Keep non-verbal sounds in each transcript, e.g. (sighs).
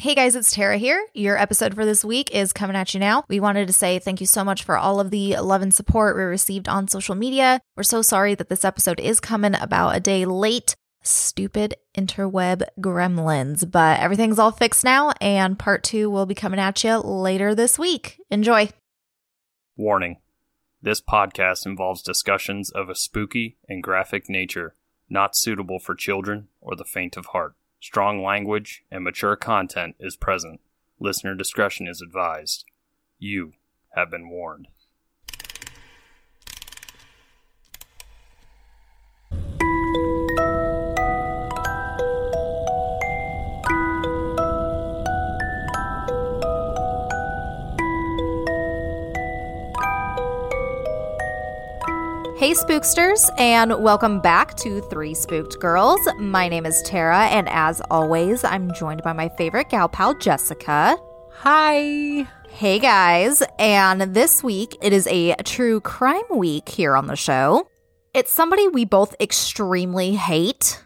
Hey guys, it's Tara here. Your episode for this week is coming at you now. We wanted to say thank you so much for all of the love and support we received on social media. We're so sorry that this episode is coming about a day late. Stupid interweb gremlins, but everything's all fixed now, and part two will be coming at you later this week. Enjoy. Warning This podcast involves discussions of a spooky and graphic nature not suitable for children or the faint of heart. Strong language and mature content is present. Listener discretion is advised. You have been warned. Hey, spooksters, and welcome back to Three Spooked Girls. My name is Tara, and as always, I'm joined by my favorite gal pal, Jessica. Hi. Hey, guys, and this week it is a true crime week here on the show. It's somebody we both extremely hate,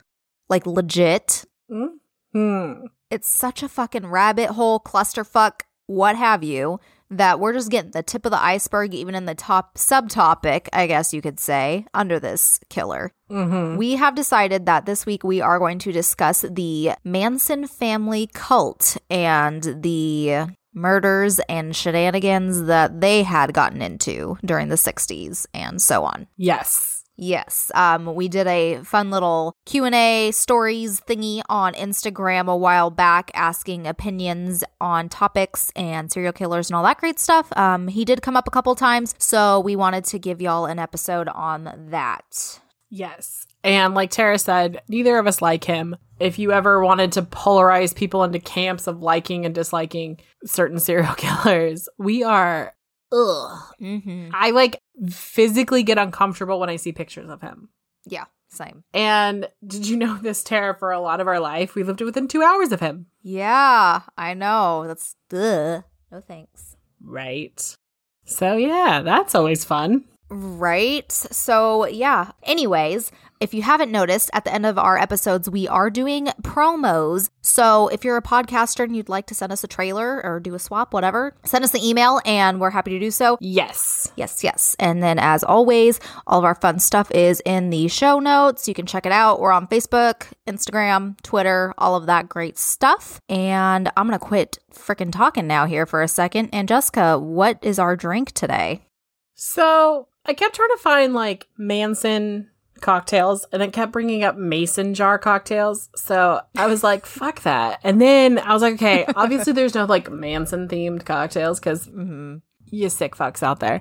like legit. Hmm. It's such a fucking rabbit hole, clusterfuck, what have you, that we're just getting the tip of the iceberg, even in the top subtopic, I guess you could say, under this killer. Mm-hmm. We have decided that this week we are going to discuss the Manson family cult and the murders and shenanigans that they had gotten into during the 60s and so on. Yes. Yes, um, we did a fun little Q and A stories thingy on Instagram a while back, asking opinions on topics and serial killers and all that great stuff. Um, he did come up a couple times, so we wanted to give y'all an episode on that. Yes. And like Tara said, neither of us like him. If you ever wanted to polarize people into camps of liking and disliking certain serial (laughs) killers, we are ugh. Mm-hmm. I like physically get uncomfortable when I see pictures of him. Yeah, same. And did you know this, Tara For a lot of our life, we lived it within two hours of him. Yeah, I know. That's ugh. No thanks. Right. So yeah, that's always fun. Right. So, yeah. Anyways, if you haven't noticed, at the end of our episodes, we are doing promos. So, if you're a podcaster and you'd like to send us a trailer or do a swap, whatever, send us an email and we're happy to do so. Yes. Yes, yes. And then, as always, all of our fun stuff is in the show notes. You can check it out. We're on Facebook, Instagram, Twitter, all of that great stuff. And I'm going to quit freaking talking now here for a second. And, Jessica, what is our drink today? So I kept trying to find like Manson cocktails and it kept bringing up mason jar cocktails. So I was like, (laughs) fuck that. And then I was like, okay, obviously there's no like Manson themed cocktails because Mm-hmm. You sick fucks out there.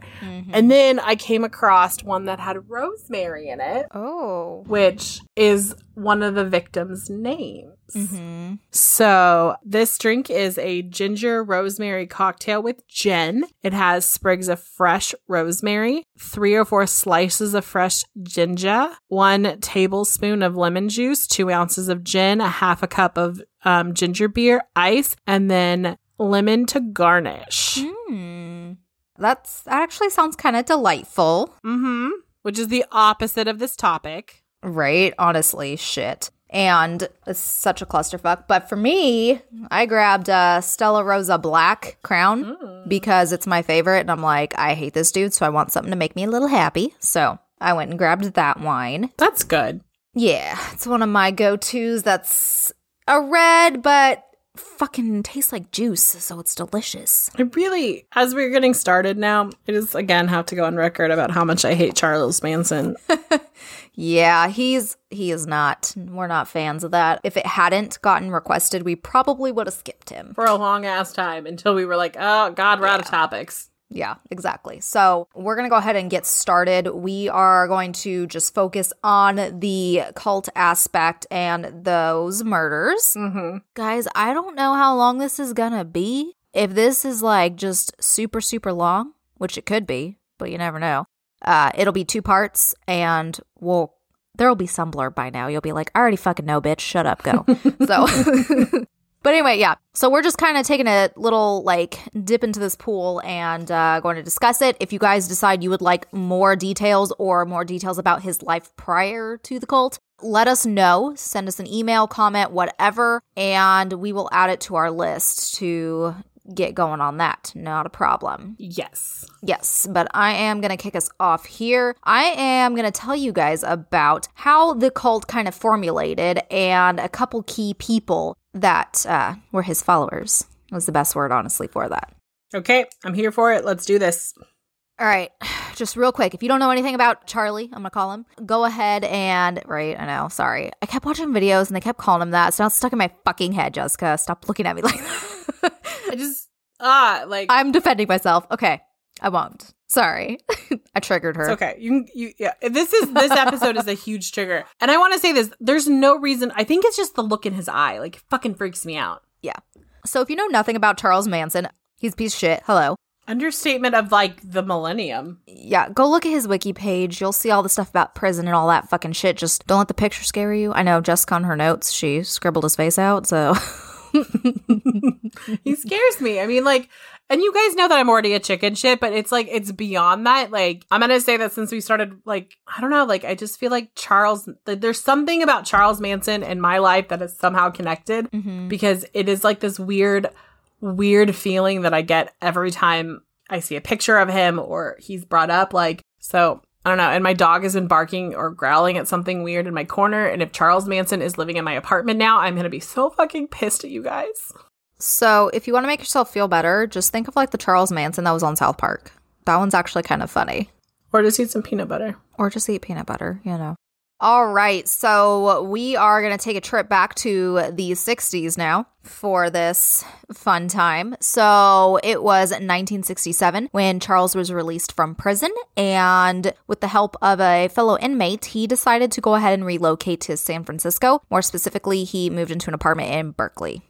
And then I came across one that had rosemary in it, oh. which is one of the victims' names. Mm-hmm. So, this drink is a ginger rosemary cocktail with gin. It has sprigs of fresh rosemary, three or four slices of fresh ginger, one tablespoon of lemon juice, two ounces of gin, a half a cup of um, ginger beer, ice, and then lemon to garnish. Hmm. That's that actually sounds kind of delightful. Mm-hmm. Which is the opposite of this topic. Right? Honestly, shit. And it's such a clusterfuck. But for me, I grabbed uh, Stella Rosa Black Crown because it's my favorite. And I'm like, I hate this dude, so I want something to make me a little happy. So I went and grabbed that wine. That's good. Yeah, it's one of my go tos. That's a red, but fucking tastes like juice, so it's delicious. I really, as we're getting started now, I just again have to go on record about how much I hate Charles Manson. (laughs) Yeah, he's he is not. We're not fans of that. If it hadn't gotten requested, we probably would have skipped him. for a long ass time until we were like, oh God, we're out of topics. Yeah, exactly. So we're going to go ahead and get started. We are going to just focus on the cult aspect and those murders. Mm-hmm. Guys, I don't know how long this is going to be. If this is like just super, super long, which it could be, but you never know, uh, it'll be two parts and we'll. There'll be some blurb by now. You'll be like, I already fucking know, bitch. Shut up, go. (laughs) so, (laughs) But anyway, yeah. So we're just kind of taking a little like dip into this pool and uh, going to discuss it. If you guys decide you would like more details or more details about his life prior to the cult, let us know. Send us an email, comment, whatever, and we will add it to our list to get going on that. Not a problem. Yes. Yes, but I am going to kick us off here. I am going to tell you guys about how the cult kind of formulated and a couple key people that uh, were his followers was the best word, honestly, for that. Okay, I'm here for it. Let's do this. All right, (sighs) just real quick. If you don't know anything about Charlie, I'm gonna call him. Go ahead and right. I know. Sorry, I kept watching videos and they kept calling him that. So now it's stuck in my fucking head. Jessica, stop looking at me (laughs) like that. I just ah like I'm defending myself. Okay, I won't. Sorry, (laughs) I triggered her. It's okay. You can you yeah. This is this episode is a huge trigger. And I want to say this. There's no reason I think it's just the look in his eye. Like it fucking freaks me out. Yeah. So if you know nothing about Charles Manson, he's a piece of shit. Hello. Understatement of like the millennium. Yeah, go look at his wiki page. You'll see all the stuff about prison and all that fucking shit. Just don't let the picture scare you. I know Jessica on her notes, she scribbled his face out, so (laughs) (laughs) he scares me. I mean, like, and you guys know that I'm already a chicken shit, but it's like it's beyond that. Like, I'm gonna say that since we started, like, I don't know, like, I just feel like Charles. Like, there's something about Charles Manson in my life that is somehow connected Mhm. because it is like this weird, weird feeling that I get every time I see a picture of him or he's brought up. Like, so I don't know. And my dog has been barking or growling at something weird in my corner. And if Charles Manson is living in my apartment now, I'm gonna be so fucking pissed at you guys. So, if you want to make yourself feel better, just think of like the Charles Manson that was on South Park. That one's actually kind of funny. Or just eat some peanut butter. Or just eat peanut butter, you know. All right, so we are going to take a trip back to the 60s now for this fun time. So it was 1967 when Charles was released from prison, and with the help of a fellow inmate, he decided to go ahead and relocate to San Francisco. More specifically, he moved into an apartment in Berkeley.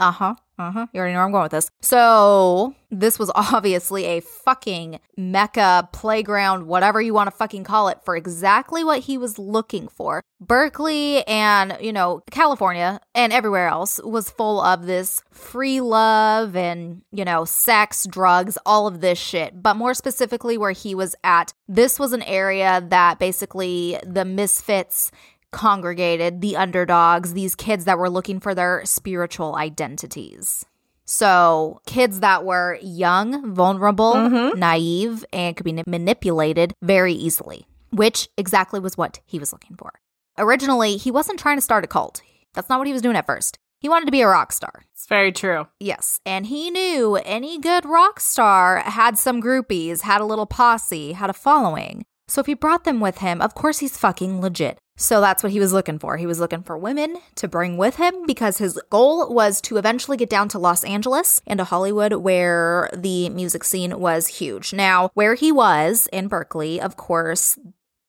Uh huh. Uh huh. You already know where I'm going with this. So, this was (laughs) obviously a fucking mecca playground, whatever you want to fucking call it, for exactly what he was looking for. Berkeley and, you know, California and everywhere else was full of this free love and, you know, sex, drugs, all of this shit. But more specifically, where he was at, this was an area that basically the misfits congregated the underdogs, these kids that were looking for their spiritual identities. So, kids that were young, vulnerable, Mhm. naive, and could be manipulated very easily, which exactly was what he was looking for. Originally, he wasn't trying to start a cult. That's not what he was doing at first. He wanted to be a rock star. it's very true. Yes, and he knew any good rock star had some groupies, had a little posse, had a following. So if he brought them with him, of course he's fucking legit. So that's what he was looking for. He was looking for women to bring with him because his goal was to eventually get down to Los Angeles and to Hollywood where the music scene was huge. Now, where he was in Berkeley, of course,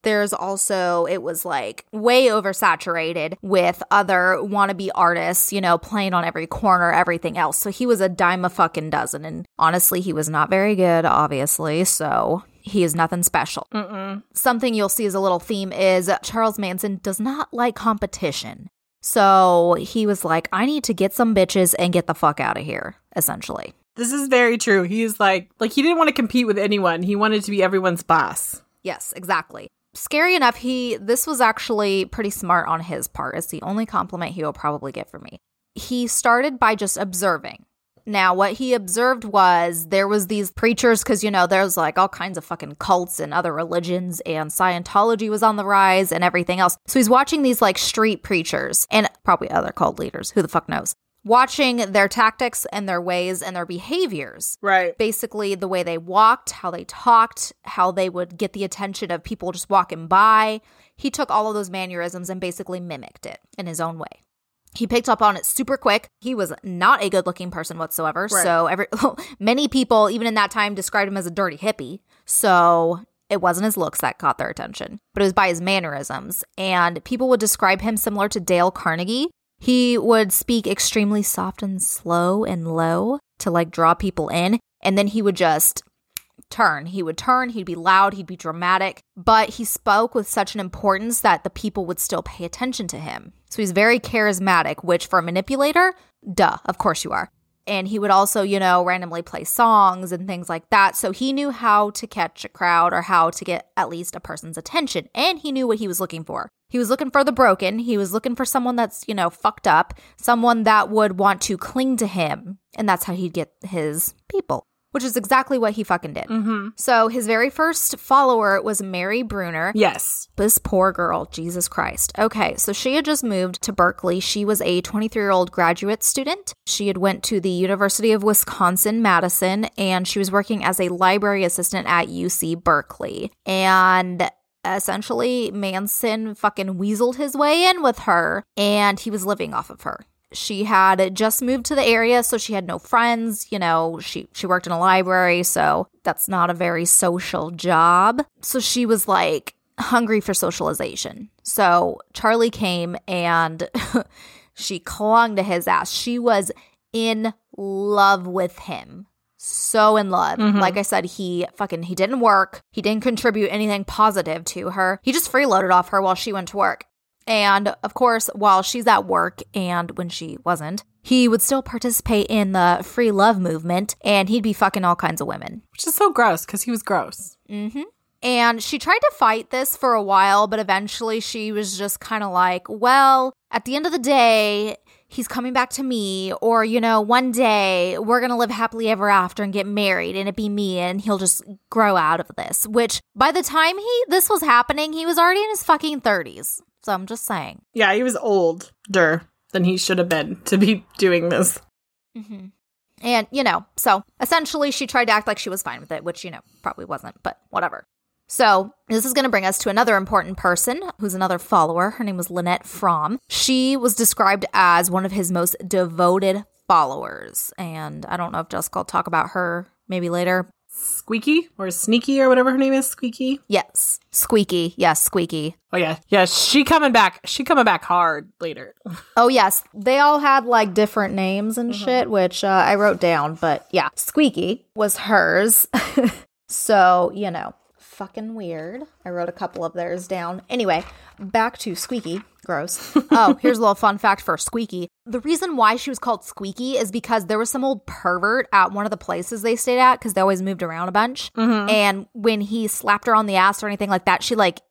there's also it was like way oversaturated with other wannabe artists, you know, playing on every corner, everything else. So he was a dime a fucking dozen. And honestly, he was not very good, obviously. So he is nothing special. Mm-mm. Something you'll see as a little theme is Charles Manson does not like competition. So he was like, I need to get some bitches and get the fuck out of here, essentially. This is very true. He's like, like he didn't want to compete with anyone. He wanted to be everyone's boss. Yes, exactly. Scary enough, he this was actually pretty smart on his part. It's the only compliment he will probably get from me. He started by just observing. Now, what he observed was there was these preachers cuz you know, there's like all kinds of fucking cults and other religions and Scientology was on the rise and everything else. So he's watching these like street preachers and probably other cult leaders, who the fuck knows. Watching their tactics and their ways and their behaviors Right. basically the way they walked, how they talked, how they would get the attention of people just walking by. He took all of those mannerisms and basically mimicked it in his own way. He picked up on it super quick. He was not a good-looking person whatsoever. Right. So every (laughs) many people even in that time described him as a dirty hippie. So it wasn't his looks that caught their attention, but it was by his mannerisms. And people would describe him similar to Dale Carnegie. He would speak extremely soft and slow and low to like draw people in. And then he would just turn. He would turn, he'd be loud, he'd be dramatic, but he spoke with such an importance that the people would still pay attention to him. So he's very charismatic, which for a manipulator, duh, of course you are. And he would also, you know, randomly play songs and things like that. So he knew how to catch a crowd or how to get at least a person's attention. And he knew what he was looking for. He was looking for the broken. He was looking for someone that's, you know, fucked up, someone that would want to cling to him. And that's how he'd get his people which is exactly what he fucking did. Mm-hmm. So his very first follower was Mary Brunner. Yes. This poor girl, Jesus Christ. Okay, so she had just moved to Berkeley. She was a 23-year-old graduate student. She had went to the University of Wisconsin Madison and she was working as a library assistant at UC Berkeley. And essentially Manson fucking weaseled his way in with her and he was living off of her she had just moved to the area so she had no friends you know she she worked in a library so that's not a very social job so she was like hungry for socialization so charlie came and (laughs) she clung to his ass she was in love with him so in love. Mhm. Like I said, he fucking he didn't work. He didn't contribute anything positive to her. He just freeloaded off her while she went to work. And of course, while she's at work and when she wasn't, he would still participate in the free love movement and he'd be fucking all kinds of women. Which is so gross because he was gross. Mm-hmm. And she tried to fight this for a while, but eventually she was just kind of like, well, at the end of the day, he's coming back to me, or, you know, one day we're going to live happily ever after and get married and it be me and he'll just grow out of this. Which by the time he this was happening, he was already in his fucking 30s. So I'm just saying. Yeah, he was older than he should have been to be doing this. Mm-hmm. And, you know, so essentially she tried to act like she was fine with it, which, you know, probably wasn't, but whatever. So, this is going to bring us to another important person who's another follower. Her name was Lynette Fromme. She was described as one of his most devoted followers. And I don't know if Jessica will talk about her maybe later. Squeaky or Sneaky or whatever her name is, Squeaky. Yes, Squeaky. Yes, Squeaky. Oh yeah, yeah. She coming back. She coming back hard later. (laughs) Oh, yes. They all had like different names and shit, which uh, I wrote down. But yeah, Squeaky was hers. (laughs) so, you know, fucking weird. I wrote a couple of theirs down. Anyway, back to Squeaky. Gross. oh, here's a little fun fact for Squeaky. The reason why she was called Squeaky is because there was some old pervert at one of the places they stayed at because they always moved around a bunch. Mm-hmm. And when he slapped her on the ass or anything like that, she like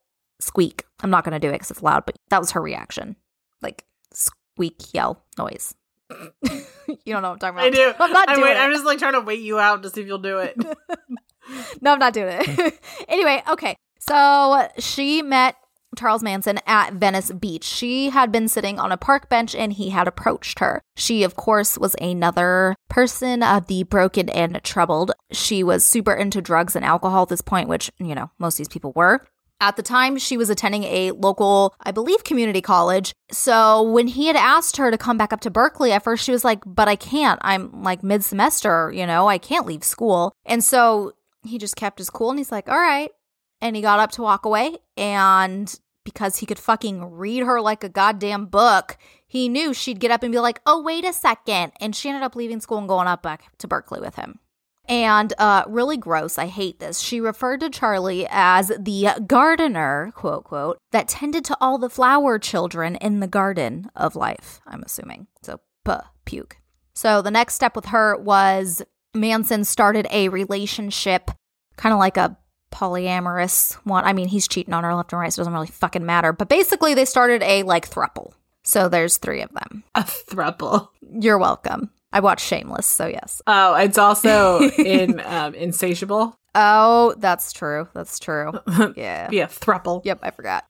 squeak. I'm not going to do it because it's loud, but that was her reaction. Like squeak yell noise. (laughs) you don't know what I'm talking about. I do. I'm not I'm, doing it. I'm just like trying to wait you out to see if you'll do it. (laughs) no, I'm not doing it. (laughs) anyway, okay. So she met Charles Manson at Venice Beach. She had been sitting on a park bench and he had approached her. She, of course, was another person of the broken and troubled. She was super into drugs and alcohol at this point, which, you know, most of these people were. At the time, she was attending a local, I believe, community college. So when he had asked her to come back up to Berkeley, at first she was like, But I can't. I'm like mid semester, you know, I can't leave school. And so he just kept his cool and he's like, All right. And he got up to walk away. And because he could fucking read her like a goddamn book, he knew she'd get up and be like, Oh, wait a second. And she ended up leaving school and going up back to Berkeley with him. And uh, really gross, I hate this. She referred to Charlie as the gardener, quote, quote, that tended to all the flower children in the garden of life, I'm assuming. So, puh, puke. So, the next step with her was Manson started a relationship, kind of like a polyamorous one. I mean, he's cheating on her left and right, so it doesn't really fucking matter. But basically, they started a like thruple. So, there's three of them. A thruple. You're welcome. I watched Shameless, so yes. Oh, it's also (laughs) in um, Insatiable. Oh, that's true. That's true. (laughs) Yeah. yeah, thruple. Yep, I forgot.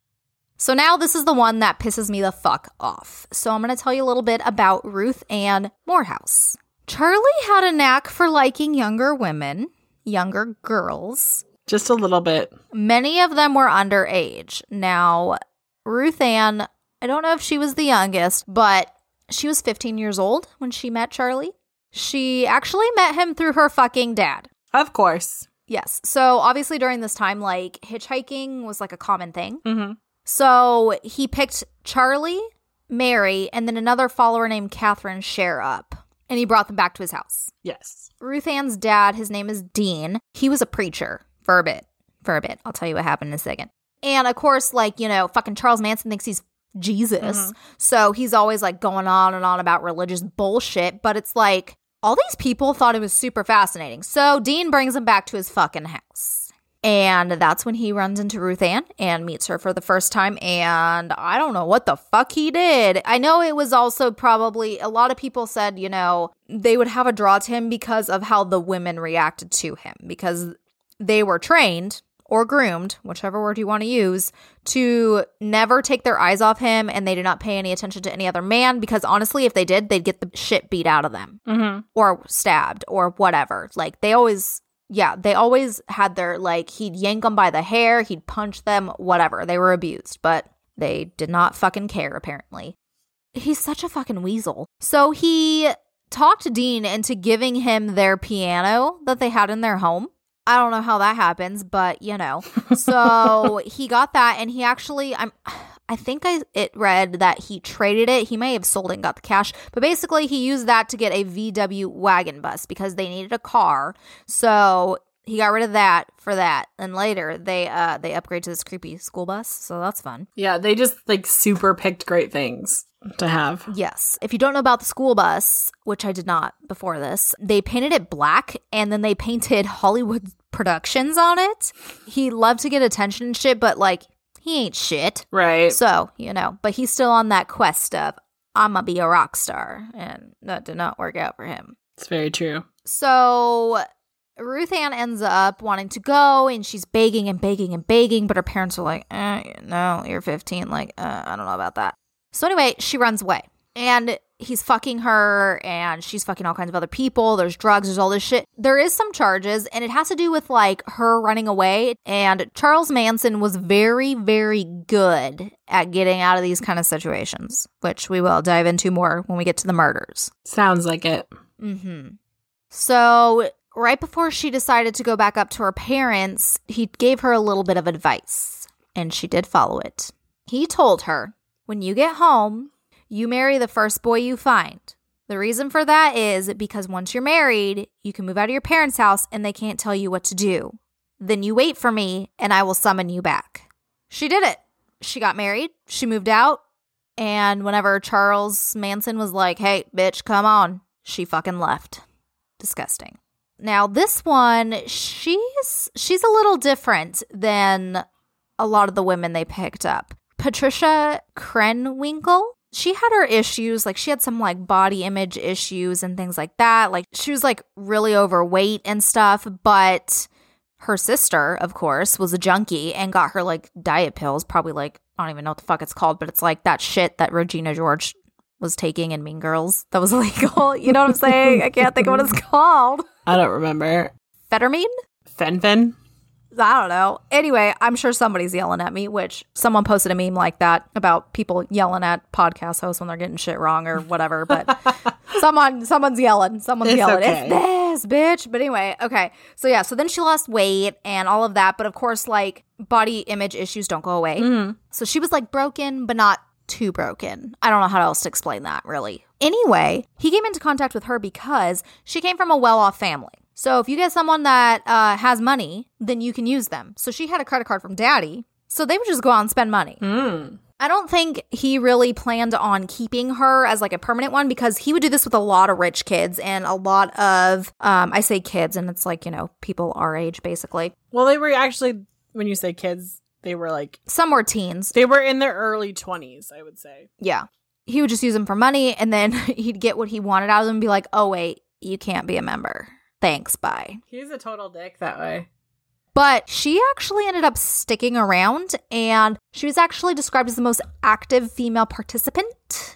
So now this is the one that pisses me the fuck off. So I'm going to tell you a little bit about Ruth Ann Moorehouse. Charlie had a knack for liking younger women, younger girls. Just a little bit. Many of them were underage. Now, Ruth Ann, I don't know if she was the youngest, but she was 15 years old when she met Charlie. She actually met him through her fucking dad. Of course. Yes. So obviously during this time, like hitchhiking was like a common thing. Mm-hmm. So he picked Charlie, Mary, and then another follower named Catherine Share up, and he brought them back to his house. Yes. Ruth Ann's dad, his name is Dean. He was a preacher for a bit. For a bit. I'll tell you what happened in a second. And of course, like, you know, fucking Charles Manson thinks he's Jesus. Mhm. So he's always like going on and on about religious bullshit. But it's like, all these people thought it was super fascinating. So Dean brings him back to his fucking house. And that's when he runs into Ruth Ann and meets her for the first time. And I don't know what the fuck he did. I know it was also probably a lot of people said, you know, they would have a draw to him because of how the women reacted to him, because they were trained or groomed, whichever word you want to use, to never take their eyes off him and they did not pay any attention to any other man because honestly, if they did, they'd get the shit beat out of them Mm-hmm. or stabbed or whatever. Like they always, yeah, they always had their, like, he'd yank them by the hair, he'd punch them, whatever. They were abused, but they did not fucking care, apparently. He's such a fucking weasel. So he talked Dean into giving him their piano that they had in their home. I don't know how that happens, but you know. (laughs) So he got that and he actually I'm I think I it read that he traded it. He may have sold it and got the cash, but basically he used that to get a VW wagon bus because they needed a car. So he got rid of that for that. And later they uh they upgrade to this creepy school bus, so that's fun. Yeah, they just like super picked great things to have. Yes. If you don't know about the school bus, which I did not before this, they painted it black and then they painted (laughs) Hollywood Productions on it. He loved to get attention and shit, but like he ain't shit. Right. So, you know, but he's still on that quest of I'm gonna be a rock star. And that did not work out for him. It's very true. So Ruth Ann ends up wanting to go and she's begging and begging and begging, but her parents are like, eh, no, you're 15. Like, uh, I don't know about that. So anyway, she runs away and he's fucking her and she's fucking all kinds of other people. There's drugs, there's all this shit. There is some charges and it has to do with like her running away. And Charles Manson was very, very good at getting out of these kind of situations, which we will dive into more when we get to the murders. Sounds like it. hmm So, right before she decided to go back up to her parents, he gave her a little bit of advice, and she did follow it. He told her, When you get home, you marry the first boy you find. The reason for that is because once you're married, you can move out of your parents' house and they can't tell you what to do. Then you wait for me and I will summon you back. She did it. She got married, she moved out, and whenever Charles Manson was like, hey, bitch, come on, she fucking left. Disgusting. Now, this one, she's she's a little different than a lot of the women they picked up. Patricia Krenwinkel, she had her issues, like she had some like body image issues and things like that. Like she was like really overweight and stuff, but her sister, of course, was a junkie and got her like diet pills, probably like I don't even know what the fuck it's called, but it's like that shit that Regina George was taking in Mean Girls that was (laughs) illegal. You know what I'm saying? I can't think of what it's (laughs) called. I don't remember. Fettermine? Fenfen? I don't know. Anyway, I'm sure somebody's yelling at me, which someone posted a meme like that about people yelling at podcast hosts when they're getting shit wrong or whatever. But (laughs) someone, someone's yelling. Someone's It's yelling. okay. It's this bitch. But anyway, okay. So yeah. So then she lost weight and all of that. But of course, like body image issues don't go away. Mhm. So she was like broken, but not too broken. I don't know how else to explain that really. Anyway, he came into contact with her because she came from a well off family. So if you get someone that uh, has money, then you can use them. So she had a credit card from daddy. So they would just go out and spend money. Mm. I don't think he really planned on keeping her as like a permanent one because he would do this with a lot of rich kids and a lot of, um, I say kids, and it's like, you know, people our age basically. Well, they were actually, when you say kids, they were like, Some were teens. they were in their early 20s, I would say. Yeah. He would just use them for money and then (laughs) he'd get what he wanted out of them and be like, oh, wait, you can't be a member. Thanks, bye. He's a total dick that way. But she actually ended up sticking around and she was actually described as the most active female participant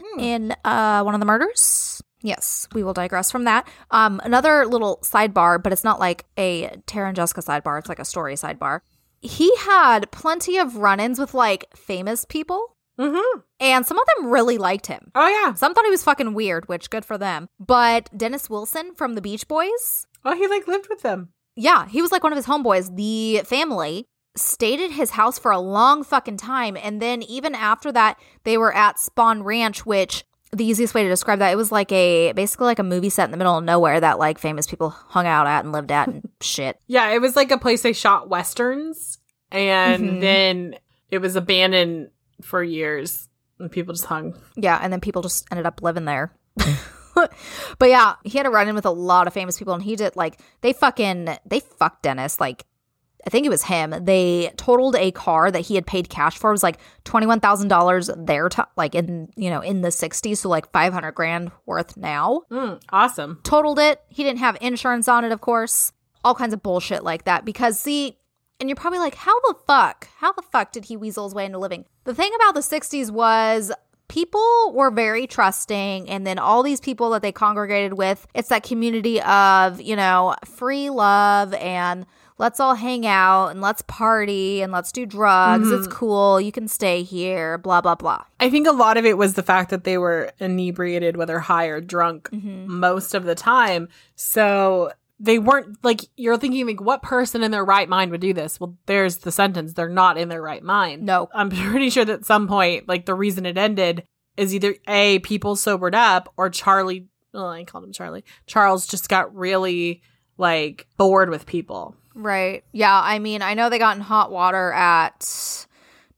Hmm. in uh, one of the murders. Yes, we will digress from that. Um, another little sidebar, but it's not like a Tara and Jessica sidebar, it's like a story sidebar. He had plenty of run ins with like famous people, Mm-hmm. and some of them really liked him. Oh, yeah. Some thought he was fucking weird, which good for them. But Dennis Wilson from the Beach Boys, Oh, he like lived with them. yeah, he was like one of his homeboys. The family stayed at his house for a long fucking time. And then even after that, they were at Spahn Ranch, which the easiest way to describe that, it was like a basically like a movie set in the middle of nowhere that like famous people hung out at and lived at and (laughs) shit. Yeah, it was like a place they shot westerns, and Mhm. then it was abandoned for years, and people just hung. Yeah, and then people just ended up living there. (laughs) but yeah, he had a run in with a lot of famous people and he did like they fucking they fucked Dennis like I think it was him. They totaled a car that he had paid cash for. It was like twenty one thousand dollars there, to like in you know in the sixties, so like five hundred grand worth now. Mm, awesome. Totaled it. He didn't have insurance on it, of course. All kinds of bullshit like that. Because see, and you're probably like, how the fuck? How the fuck did he weasel his way into living? The thing about the '60s was people were very trusting and then all these people that they congregated with it's that community of you know free love and let's all hang out and let's party and let's do drugs Mm-hmm. it's cool you can stay here blah blah blah I think a lot of it was the fact that they were inebriated, whether high or drunk, Mm-hmm. most of the time. So they weren't like you're thinking like what person in their right mind would do this? Well, there's the sentence. They're not in their right mind. no I'm (laughs) pretty sure that at some point, like the reason it ended is either A, people sobered up, or Charlie well, I called him Charlie. Charles just got really like bored with people. right yeah i mean i know they got in hot water at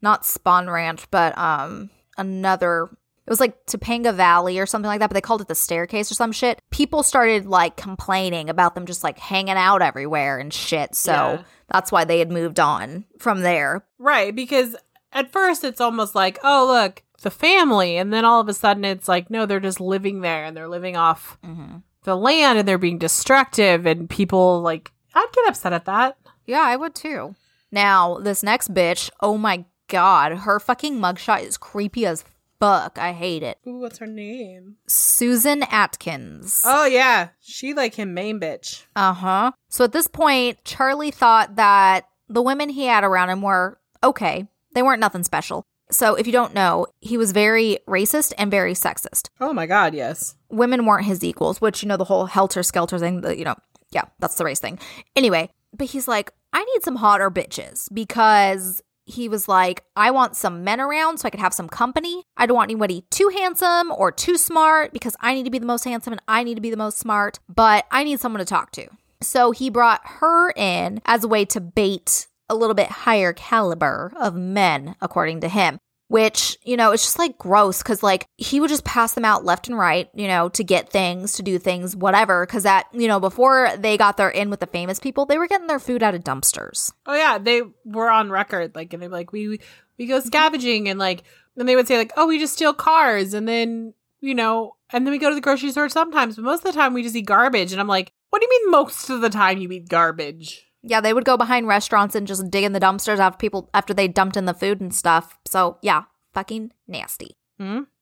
not spahn ranch but um another it was like Topanga Valley or something like that, but they called it the staircase or some shit. People started like complaining about them just like hanging out everywhere and shit. So Yeah. that's why they had moved on from there. Right, because at first it's almost like, oh, look, the family. And then all of a sudden it's like, no, they're just living there and they're living off Mm-hmm. the land and they're being destructive. And people, like, I'd get upset at that. Yeah, I would too. Now, this next bitch, oh my god, her fucking mugshot is creepy as fuck. I hate it. Ooh, what's her name? Susan Atkins. Oh, yeah. She like him, main bitch. Uh huh. So at this point, Charlie thought that the women he had around him were okay. They weren't nothing special. So if you don't know, he was very racist and very sexist. Oh, my God, yes. Women weren't his equals, which, you know, the whole helter skelter thing, the, you know, yeah, that's the race thing. Anyway, but he's like, I need some hotter bitches because he was like, I want some men around so I could have some company. I don't want anybody too handsome or too smart because I need to be the most handsome and I need to be the most smart, but I need someone to talk to. So he brought her in as a way to bait a little bit higher caliber of men, according to him. Which, you know, it's just like gross because, like, he would just pass them out left and right, you know, to get things, to do things, whatever. Because that, you know, before they got their in with the famous people, they were getting their food out of dumpsters. Oh, yeah. They were on record. Like, and they're like, we, we go scavenging and like, and they would say, like, oh, we just steal cars. And then, you know, and then we go to the grocery store sometimes, but most of the time we just eat garbage. And I'm like, what do you mean most of the time you eat garbage? Yeah, they would go behind restaurants and just dig in the dumpsters after people after they dumped in the food and stuff. So yeah, fucking nasty.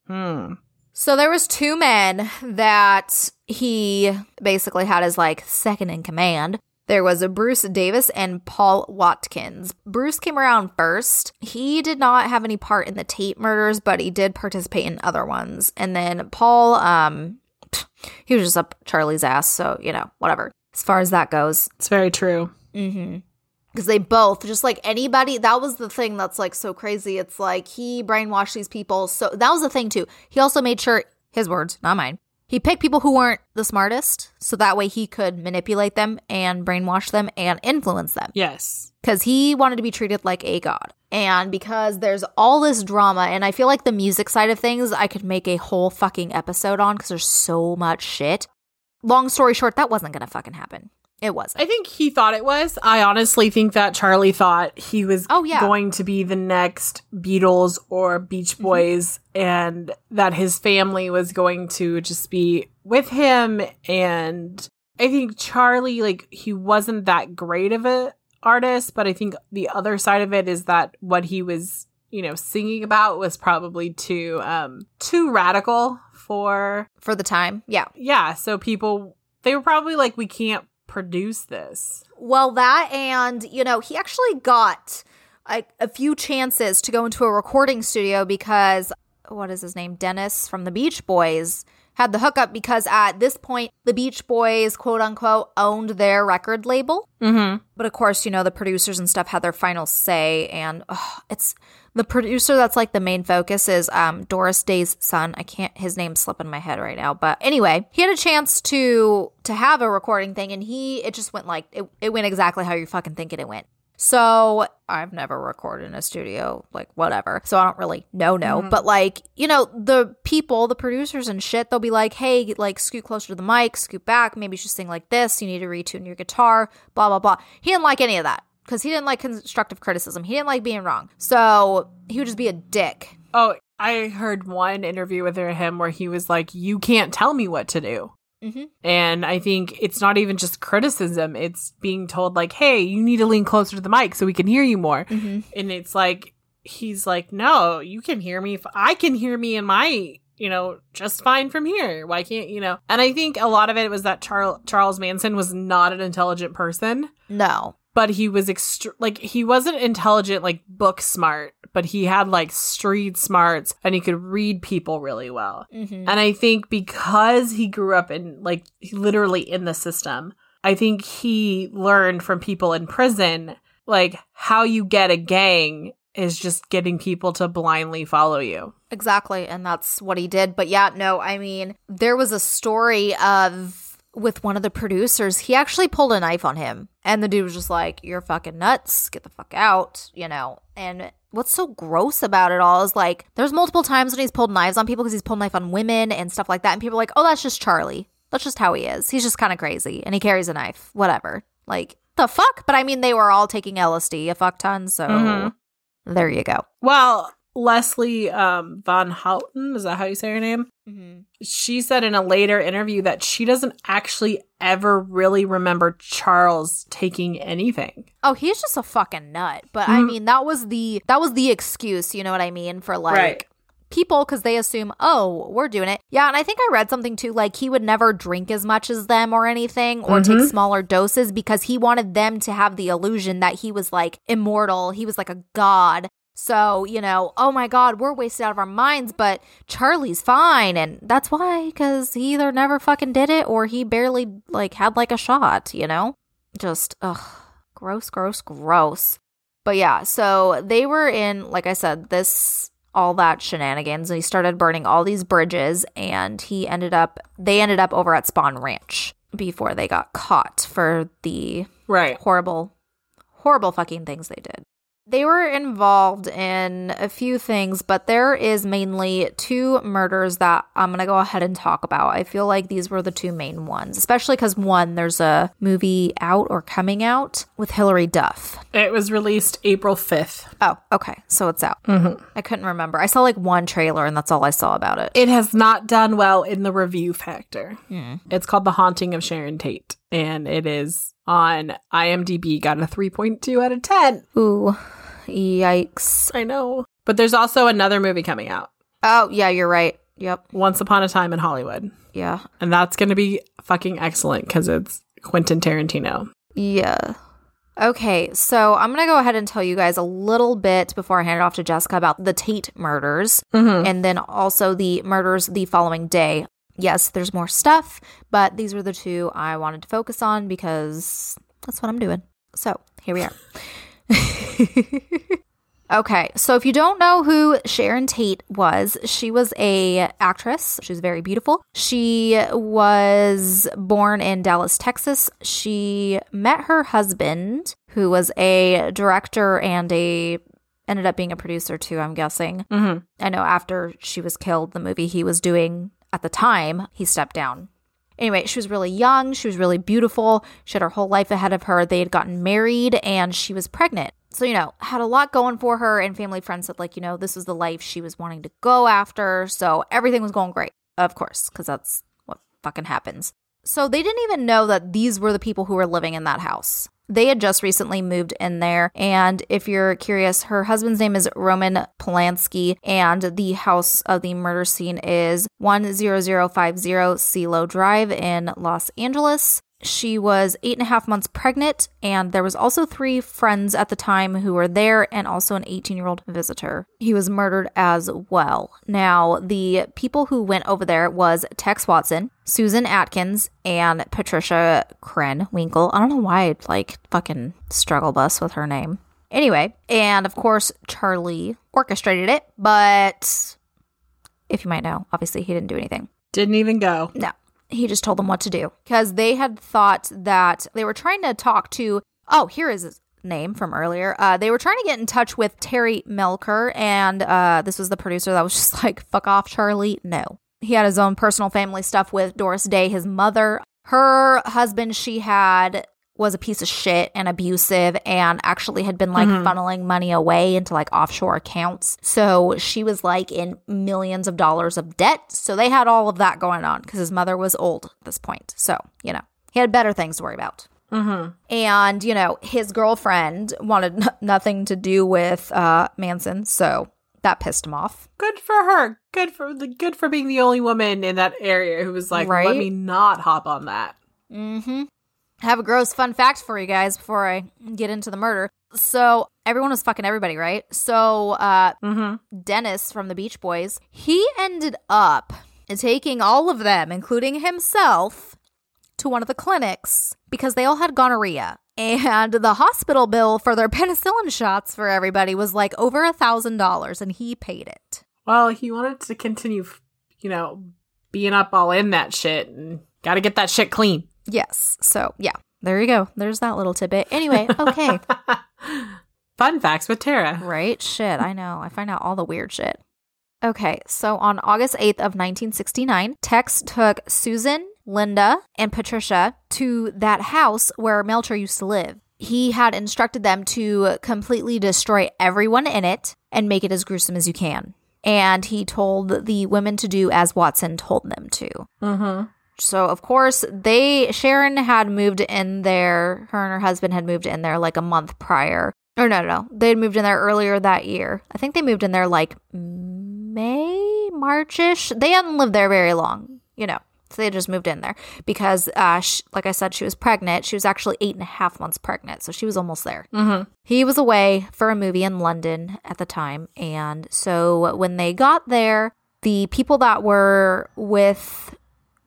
Hmm. So there was two men that he basically had as like second in command. There was a Bruce Davis and Paul Watkins. Bruce came around first. He did not have any part in the Tate murders, but he did participate in other ones. And then Paul, um, (sniffs) he was just up Charlie's ass, so you know, whatever. As far as that goes, It's very true. Mm-hmm. Because they both, just like anybody, that was the thing that's like so crazy. It's like he brainwashed these people. So that was the thing too. He also made sure, his words, not mine, he picked people who weren't the smartest. So that way he could manipulate them and brainwash them and influence them. Yes. Because he wanted to be treated like a god. And because there's all this drama, and I feel like the music side of things, I could make a whole fucking episode on because there's so much shit. Long story short, that wasn't going to fucking happen. It wasn't. I think he thought it was. I honestly think that Charlie thought he was Oh, yeah. going to be the next Beatles or Mm-hmm. Beach Boys and that his family was going to just be with him and I think Charlie like he wasn't that great of a artist, but I think the other side of it is that what he was, you know, singing about was probably too um too radical for For the time, yeah. yeah, so people they were probably like we can't produce this. Well, that and, you know, he actually got a, a few chances to go into a recording studio because, what is his name? Dennis from the Beach Boys had the hookup because at this point, the Beach Boys, quote unquote, owned their record label. Mhm. But of course, you know, the producers and stuff had their final say. And ugh, it's the producer that's like the main focus is um, Doris Day's son. I can't, his name's slipping my head right now. But anyway, he had a chance to to have a recording thing and he, it just went like, it, it went exactly how you're fucking thinking it went. So I've never recorded in a studio, like whatever. So I don't really know, no. Mhm. But like, you know, the people, the producers and shit, they'll be like, hey, like scoot closer to the mic, scoot back. Maybe you should sing like this. You need to retune your guitar, blah, blah, blah. He didn't like any of that because he didn't like constructive criticism. He didn't like being wrong. So he would just be a dick. Oh, I heard one interview with him where he was like, "You can't tell me what to do." Mm-hmm. And I think it's not even just criticism; it's being told like, "Hey, you need to lean closer to the mic so we can hear you more." Mm-hmm. And it's like he's like, "No, you can hear me. If I can hear me in my." You know, just fine from here. Why can't you know? And I think a lot of it was that Charles Charles Manson was not an intelligent person. No. But he was extra like he wasn't intelligent like book smart but he had like street smarts and he could read people really well Mm-hmm. and i think because he grew up in like literally in the system i think he learned from people in prison like how you get a gang is just getting people to blindly follow you Exactly. And that's what he did. But yeah, no, I mean, there was a story of with one of the producers, he actually pulled a knife on him. And the dude was just like, You're fucking nuts. Get the fuck out, you know? And what's so gross about it all is like, there's multiple times when he's pulled knives on people because he's pulled a knife on women and stuff like that. And people are like, Oh, that's just Charlie. That's just how he is. He's just kind of crazy and he carries a knife. Whatever. Like, the fuck? But I mean, they were all taking LSD a fuck ton. So Mhm. there you go. well leslie um Van Houten is that how you say her name Mm-hmm. she said in a later interview that she doesn't actually ever really remember Charles taking anything. Oh, he's just a fucking nut. But I Mhm. mean, that was the that was the excuse, you know what I mean, for like Right. people because they assume, oh, we're doing it. Yeah, and I think I read something too, like he would never drink as much as them or anything, or take Mhm. smaller doses because he wanted them to have the illusion that he was like immortal. He was like a god. So, you know, oh my God, we're wasted out of our minds, but Charlie's fine. And that's why, because he either never fucking did it or he barely, like, had like a shot, you know? Just, ugh, gross, gross, gross. But yeah, so they were in, like I said, this, all that shenanigans, and he started burning all these bridges, and he ended up, they ended up over at Spahn Ranch before they got caught for the Right. horrible, horrible fucking things they did. They were involved in a few things, but there is mainly two murders that I'm going to go ahead and talk about. I feel like these were the two main ones, especially because one, there's a movie out or coming out with Hilary Duff. It was released April 5th. Oh, okay. So it's out. Mm-hmm. I couldn't remember. I saw like one trailer and that's all I saw about it. It has not done well in the review factor. Hmm. It's called The Haunting of Sharon Tate, and it is on IMDb, got a 3.2 out of 10. Ooh, yikes. I know. But there's also another movie coming out, Oh, yeah, you're right. Yep. Once Upon a Time in Hollywood. Yeah. And that's going to be fucking excellent because it's Quentin Tarantino. Yeah. Okay, so I'm going to go ahead and tell you guys a little bit before I hand it off to Jessica about the Tate murders Mm-hmm. and then also the murders the following day. Yes, there's more stuff, but these were the two I wanted to focus on because that's what I'm doing. So here we are. (laughs) okay, so if you don't know who Sharon Tate was, she was a actress. She was very beautiful. She was born in Dallas, Texas. She met her husband, who was a director and a ended up being a producer too. I'm guessing. Mm-hmm. I know after she was killed, the movie he was doing at the time, he stepped down. Anyway, she was really young. She was really beautiful. She had her whole life ahead of her. They had gotten married and she was pregnant. So, you know, had a lot going for her. And family friends said, like, you know, this was the life she was wanting to go after. So everything was going great, of course, because that's what fucking happens. So they didn't even know that these were the people who were living in that house. They had just recently moved in there. And if you're curious, her husband's name is Roman Polanski, and the house of the murder scene is 10050 Cielo Drive in Los Angeles. She was eight and a half months pregnant, and there was also three friends at the time who were there, and also an 18 year old visitor. He was murdered as well. Now, the people who went over there was Tex Watson, Susan Atkins, and Patricia Krenwinkel. I don't know why I like fucking struggle bus with her name. Anyway, and of course, Charlie orchestrated it, but if you might know, obviously he didn't do anything. Didn't even go. No, he just told them what to do because they had thought that they were trying to talk to. Oh, here is his name from earlier. Uh, they were trying to get in touch with Terry Melcher, and uh, this was the producer that was (laughs) just like, fuck off, Charlie. No. He had his own personal family stuff with Doris Day, his mother. Her husband, she had was a piece of shit and abusive and actually had been like Mhm. funneling money away into like offshore accounts. So she was like in millions of dollars of debt. So they had all of that going on because his mother was old at this point. So, you know, he had better things to worry about. Mm-hmm. And, you know, his girlfriend wanted n- nothing to do with uh, Manson. So that pissed him off. Good for her. Good for the good for being the only woman in that area who was like, Right? let me not hop on that. Mm-hmm. Have a gross fun fact for you guys before I get into the murder. So everyone was fucking everybody, right? So uh, Mm-hmm. Dennis from the Beach Boys, he ended up taking all of them, including himself, to one of the clinics because they all had gonorrhea. And the hospital bill for their (laughs) penicillin shots for everybody was like over a thousand dollars, and he paid it. Well, he wanted to continue, you know, being up all in that shit and got to get that shit clean. Yes. So yeah, there you go. There's that little tidbit. Anyway, okay. (laughs) Fun facts with Tara. Right? Shit, I know. I find out all the weird shit. Okay, so on August 8th of 1969, Tex took Susan, Linda, and Patricia to that house where Melcher used to live. He had instructed them to completely destroy everyone in it and make it as gruesome as you can. And he told the women to do as Watson told them to. Mm-hmm. So of course they Sharon had moved in there. Her and her husband had moved in there like a month prior. Or no, no, no. They had moved in there earlier that year. I think they moved in there like May, Marchish. They hadn't lived there very long, you know. So they just moved in there because, uh, sh like I said, she was pregnant. She was actually eight and a half months pregnant, so she was almost there. Mm-hmm. He was away for a movie in London at the time. And so when they got there, the people that were with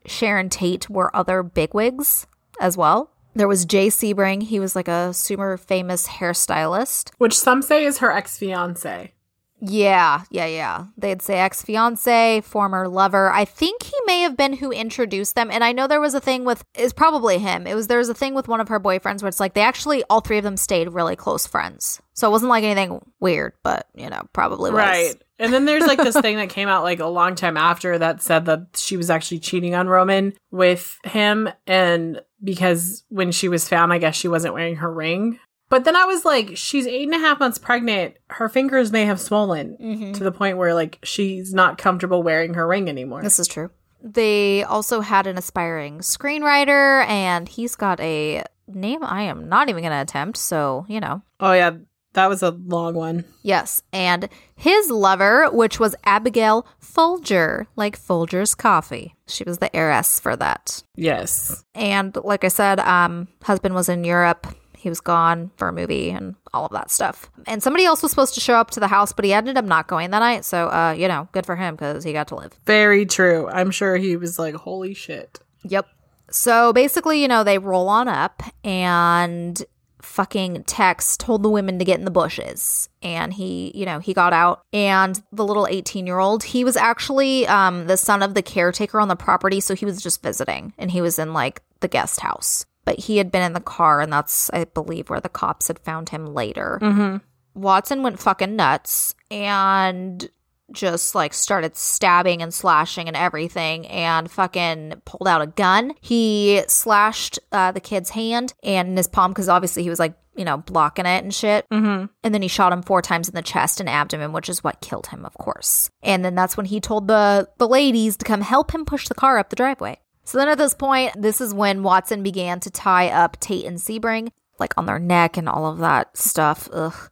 Sharon Tate were other bigwigs as well. There was Jay Sebring. He was like a super famous hairstylist. Which some say is her ex fiance. Yeah, yeah, yeah. They'd say ex fiance, former lover. I think he may have been who introduced them. And I know there was a thing with, it's probably him. It was, there was a thing with one of her boyfriends where it's like they actually, all three of them stayed really close friends. So it wasn't like anything weird, but, you know, probably was. Right. And then there's like this thing that came out like a long time after that said that she was actually cheating on Roman with him. And because when she was found, I guess she wasn't wearing her ring. But then I was like, she's eight and a half months pregnant. Her fingers may have swollen Mhm. to the point where like she's not comfortable wearing her ring anymore. This is true. They also had an aspiring screenwriter, and he's got a name I am not even going to attempt. So, you know. oh, yeah. That was a long one. Yes. And his lover, which was Abigail Folger, like Folger's Coffee. She was the heiress for that. Yes. And like I said, um, husband was in Europe. He was gone for a movie and all of that stuff. And somebody else was supposed to show up to the house, but he ended up not going that night. So, uh, you know, good for him because he got to live. Very true. I'm sure he was like, holy shit. Yep. So basically, you know, they roll on up and fucking Tex told the women to get in the bushes. And he, you know, he got out and the little 18 year old, he was actually um, the son of the caretaker on the property. So he was just visiting and he was in like the guest house. But he had been in the car and that's, I believe, where the cops had found him later. Mm-hmm. Watson went fucking nuts and just like started stabbing and slashing and everything and fucking pulled out a gun. He slashed uh, the kid's hand and in his palm because obviously he was like, you know, blocking it and shit. Mm-hmm. And then he shot him four times in the chest and abdomen, which is what killed him, of course. And then that's when he told the the ladies to come help him push the car up the driveway. So then at this point, this is when Watson began to tie up Tate and Sebring, like on their neck and all of that stuff. Ugh.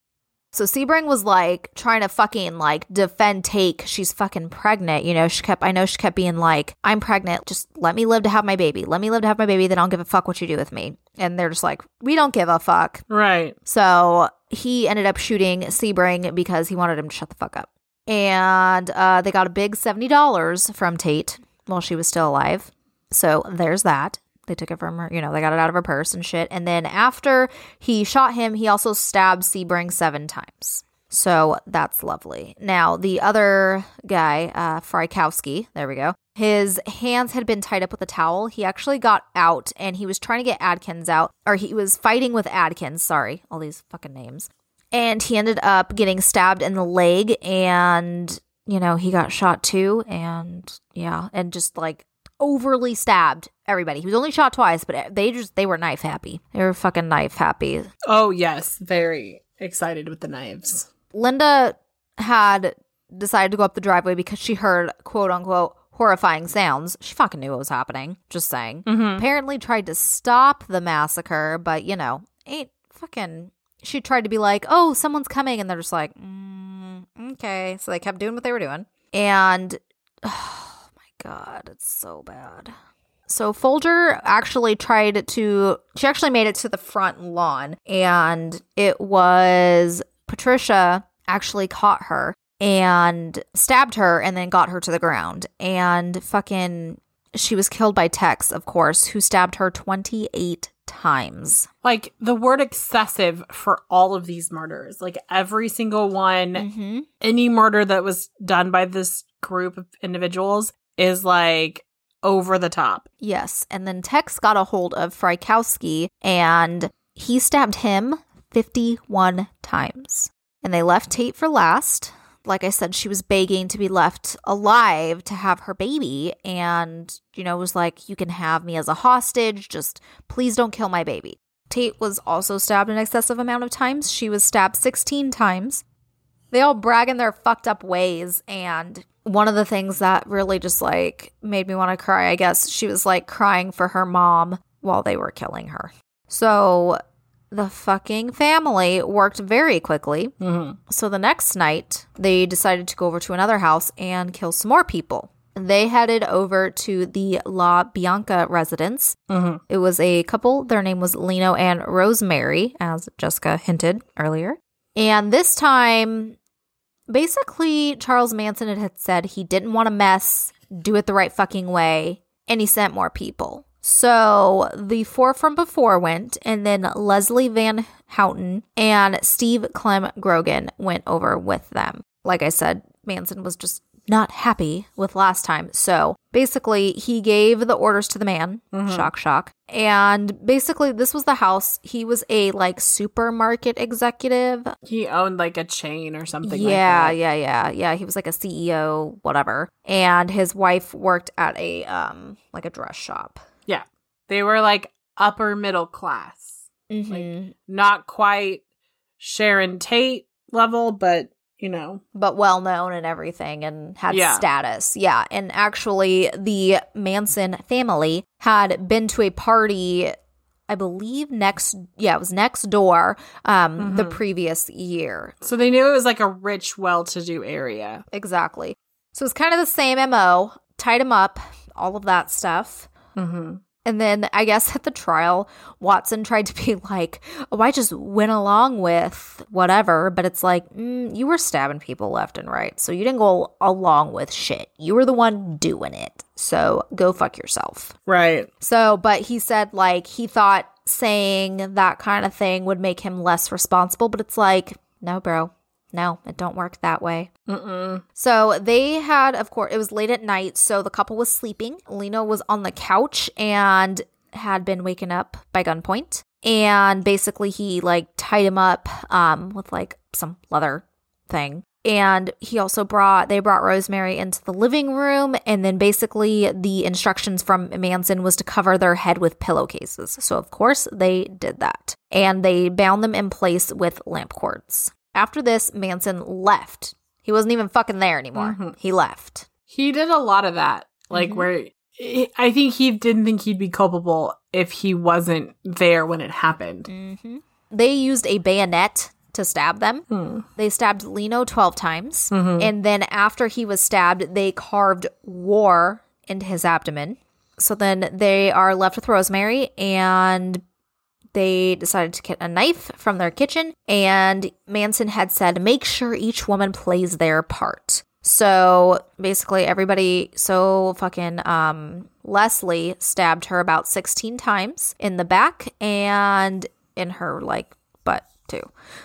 So Sebring was like trying to fucking like defend Tate. She's fucking pregnant. You know, she kept, I know she kept being like, I'm pregnant. Just let me live to have my baby. Let me live to have my baby. Then I don't give a fuck what you do with me. And they're just like, we don't give a fuck. Right. So he ended up shooting Sebring because he wanted him to shut the fuck up. And uh, they got a big $70 from Tate while she was still alive. So there's that. They took it from her, you know, they got it out of her purse and shit. And then after he shot him, he also stabbed Sebring seven times. So that's lovely. Now, the other guy, uh, Frykowski, there we go. His hands had been tied up with a towel. He actually got out and he was trying to get Atkins out, or he was fighting with Atkins. Sorry, all these fucking names. And he ended up getting stabbed in the leg and, you know, he got shot too. And yeah, and just like overly stabbed everybody. He was only shot twice, but they just, they were knife happy. They were fucking knife happy. Oh, yes. Very excited with the knives. Linda had decided to go up the driveway because she heard quote unquote horrifying sounds. She fucking knew what was happening. Just saying. Mm-hmm. Apparently tried to stop the massacre, but you know, ain't fucking. She tried to be like, oh, someone's coming. And they're just like, mm, okay. So they kept doing what they were doing. And (sighs) oh God, it's so bad. So Folger actually tried to, she actually made it to the front lawn. And it was Patricia actually caught her and stabbed her and then got her to the ground. And fucking, she was killed by Tex, of course, who stabbed her 28 times. Like the word excessive for all of these murders, like every single one, Mm-hmm. any murder that was done by this group of individuals is like over the top. Yes. And then Tex got a hold of Frykowski and he stabbed him 51 times. And they left Tate for last. Like I said, she was begging to be left alive to have her baby. And, you know, was like, you can have me as a hostage. Just please don't kill my baby. Tate was also stabbed an excessive amount of times. She was stabbed 16 times. They all brag in their fucked up ways. And one of the things that really just like made me want to cry, I guess, she was like crying for her mom while they were killing her. So the fucking family worked very quickly. Mm-hmm. So the next night, they decided to go over to another house and kill some more people. They headed over to the La Bianca residence. Mm-hmm. It was a couple. Their name was Lino and Rosemary, as Jessica hinted earlier. And this time, basically, Charles Manson had said he didn't want to mess, do it the right fucking way, and he sent more people. So the four from before went, and then Leslie Van Houten and Steve Clem Grogan went over with them. Like I said, Manson was just not happy with last time. So basically, he gave the orders to the man. Mhm. Shock, shock. And basically, this was the house. He was a like supermarket executive. He owned like a chain or something yeah, like that. yeah, yeah, yeah. He was like a CEO, whatever. And his wife worked at a um like a dress shop. Yeah, they were like upper middle class. Mhm. Not quite Sharon Tate level, but you know. but well known and everything and had Yeah. status. Yeah. And actually, the Manson family had been to a party, I believe, next, yeah, it was next door um, the Mhm. previous year. So they knew it was like a rich, well to do area. Exactly. So it's kind of the same MO, tied him up, all of that stuff. Mm-hmm. And then I guess at the trial, Watson tried to be like, oh, I just went along with whatever. But it's like, mm, you were stabbing people left and right. So you didn't go along with shit. You were the one doing it. So go fuck yourself. Right. So, but he said like he thought saying that kind of thing would make him less responsible. But it's like, no, bro. No, it don't work that way. Mm-mm. So they had, of course, it was late at night. So the couple was sleeping. Lino was on the couch and had been waken up by gunpoint. And basically, he like tied him up um, with like some leather thing. And he also brought, they brought Rosemary into the living room. And then basically, the instructions from Manson was to cover their head with pillowcases. So, of course, they did that. And they bound them in place with lamp cords. After this, Manson left. He wasn't even fucking there anymore. Mhm. He left. He did a lot of that. Like Mhm. where I think he didn't think he'd be culpable if he wasn't there when it happened. Mm-hmm. They used a bayonet to stab them. Hmm. They stabbed Lino 12 times. Mhm. And then after he was stabbed, they carved war into his abdomen. So then they are left with Rosemary and they decided to get a knife from their kitchen. And Manson had said, make sure each woman plays their part. So basically, everybody, so fucking, um, Leslie stabbed her about 16 times in the back and in her like butt too.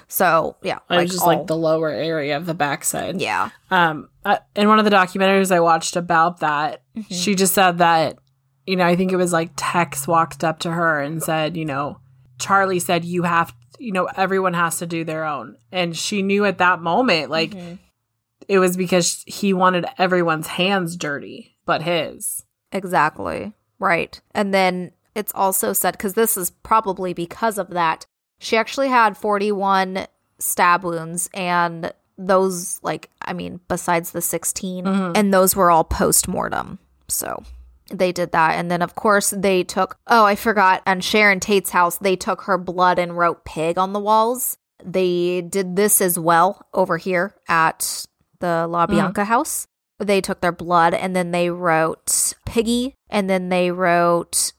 So yeah, It was just all- like the lower area of the backside. yeah. Um, uh, in one of the documentaries I watched about that, Mm-hmm. she just said that, you know, I think it was like Tex walked up to her and said, you know, Charlie said you have, you know, everyone has to do their own, and she knew at that moment, like Mhm. it was because he wanted everyone's hands dirty, but his. Exactly. Right. And then it's also said, because this is probably because of that, she actually had 41 stab wounds, and those, like, I mean, besides the 16, Mhm. and those were all post mortem. So they did that. And then, of course, they took, oh, I forgot, on Sharon Tate's house, they took her blood and wrote pig on the walls. They did this as well over here at the La Bianca house they took their blood and then they wrote piggy and then they wrote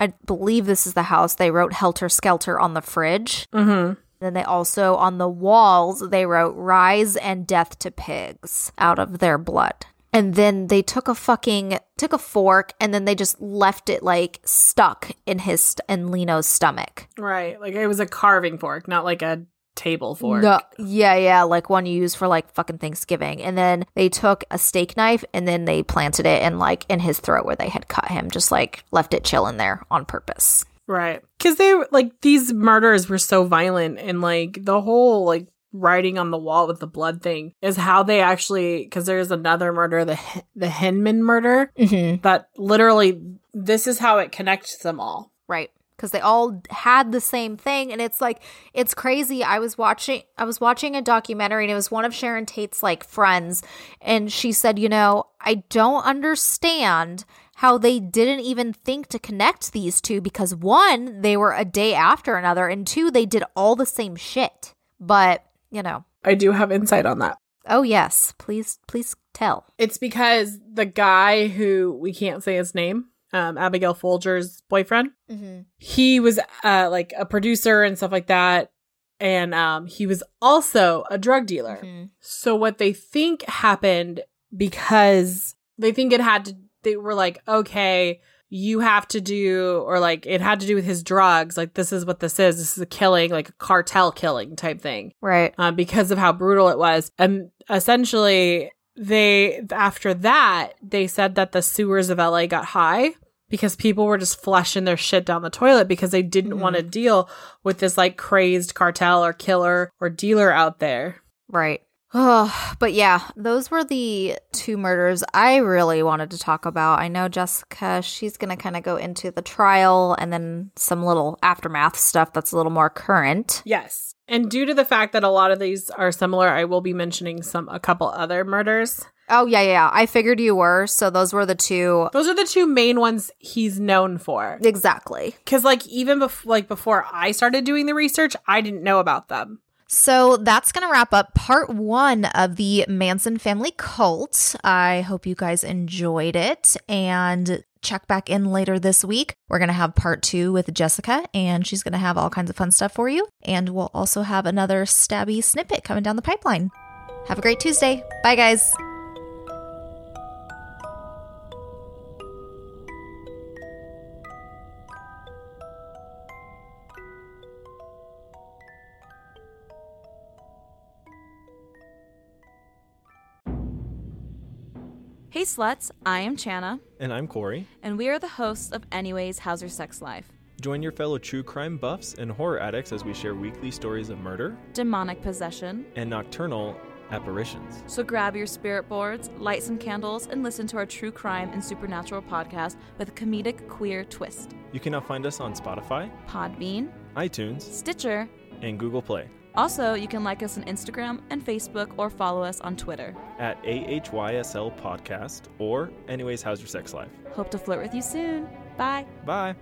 i believe this is the house they wrote helter skelter on the fridge Mm-hmm. then they also on the walls they wrote rise and death to pigs out of their blood and then they took a fucking took a fork and then they just left it like stuck in his st- in Lino's stomach Right. Like it was a carving fork, not like a table fork. No, yeah, yeah, like one you use for like fucking Thanksgiving. And then they took a steak knife and then they planted it in like in his throat where they had cut him, just like left it chilling there on purpose. Right. Because they like these murders were so violent and like the whole like writing on the wall with the blood thing is how they actually because there's another murder the the Hinman murder Mm-hmm. that literally this is how it connects them all. Right. Because they all had the same thing, and it's like it's crazy. I was watching, I was watching a documentary, and it was one of Sharon Tate's like friends, and she said, "You know, I don't understand how they didn't even think to connect these two because one, they were a day after another, and two, they did all the same shit." But you know, I do have insight on that. oh yes, please, please tell. It's because the guy who we can't say his name, um, Abigail Folger's boyfriend, Mm-hmm. he was uh, like a producer and stuff like that, and um, he was also a drug dealer. Mm-hmm. So what they think happened because they think it had to they were like, okay, you have to do or like it had to do with his drugs. Like this is what this is. This is a killing, like a cartel killing type thing. Right. Um, because of how brutal it was. And essentially they after that, they said that the sewers of LA got high because people were just flushing their shit down the toilet because they didn't Mhm. want to deal with this like crazed cartel or killer or dealer out there. Right. Oh, but yeah, those were the two murders I really wanted to talk about. I know Jessica, she's going to kind of go into the trial and then some little aftermath stuff that's a little more current. Yes. And due to the fact that a lot of these are similar, I will be mentioning some a couple other murders. Oh, yeah, yeah. I figured you were. So those were the two. Those are the two main ones he's known for. Exactly. Cuz like even bef- like before I started doing the research, I didn't know about them. So that's going to wrap up part one of the Manson family cult. I hope you guys enjoyed it and check back in later this week. We're going to have part two with Jessica, and she's going to have all kinds of fun stuff for you. And we'll also have another stabby snippet coming down the pipeline. Have a great Tuesday. Bye, guys. Hey sluts, I am Chana, And I'm Corey. and we are the hosts of Anyways How's Your Sex Life? Join your fellow true crime buffs and horror addicts as we share weekly stories of murder Demonic possession. and nocturnal apparitions. So grab your spirit boards, light some candles, and listen to our true crime and supernatural podcast with a comedic queer twist. You can now find us on Spotify, Podbean, iTunes, Stitcher. and Google Play Also, you can like us on Instagram and Facebook or follow us on Twitter. at AHYSL Podcast or Anyways, How's Your Sex Life? Hope to flirt with you soon. Bye. Bye.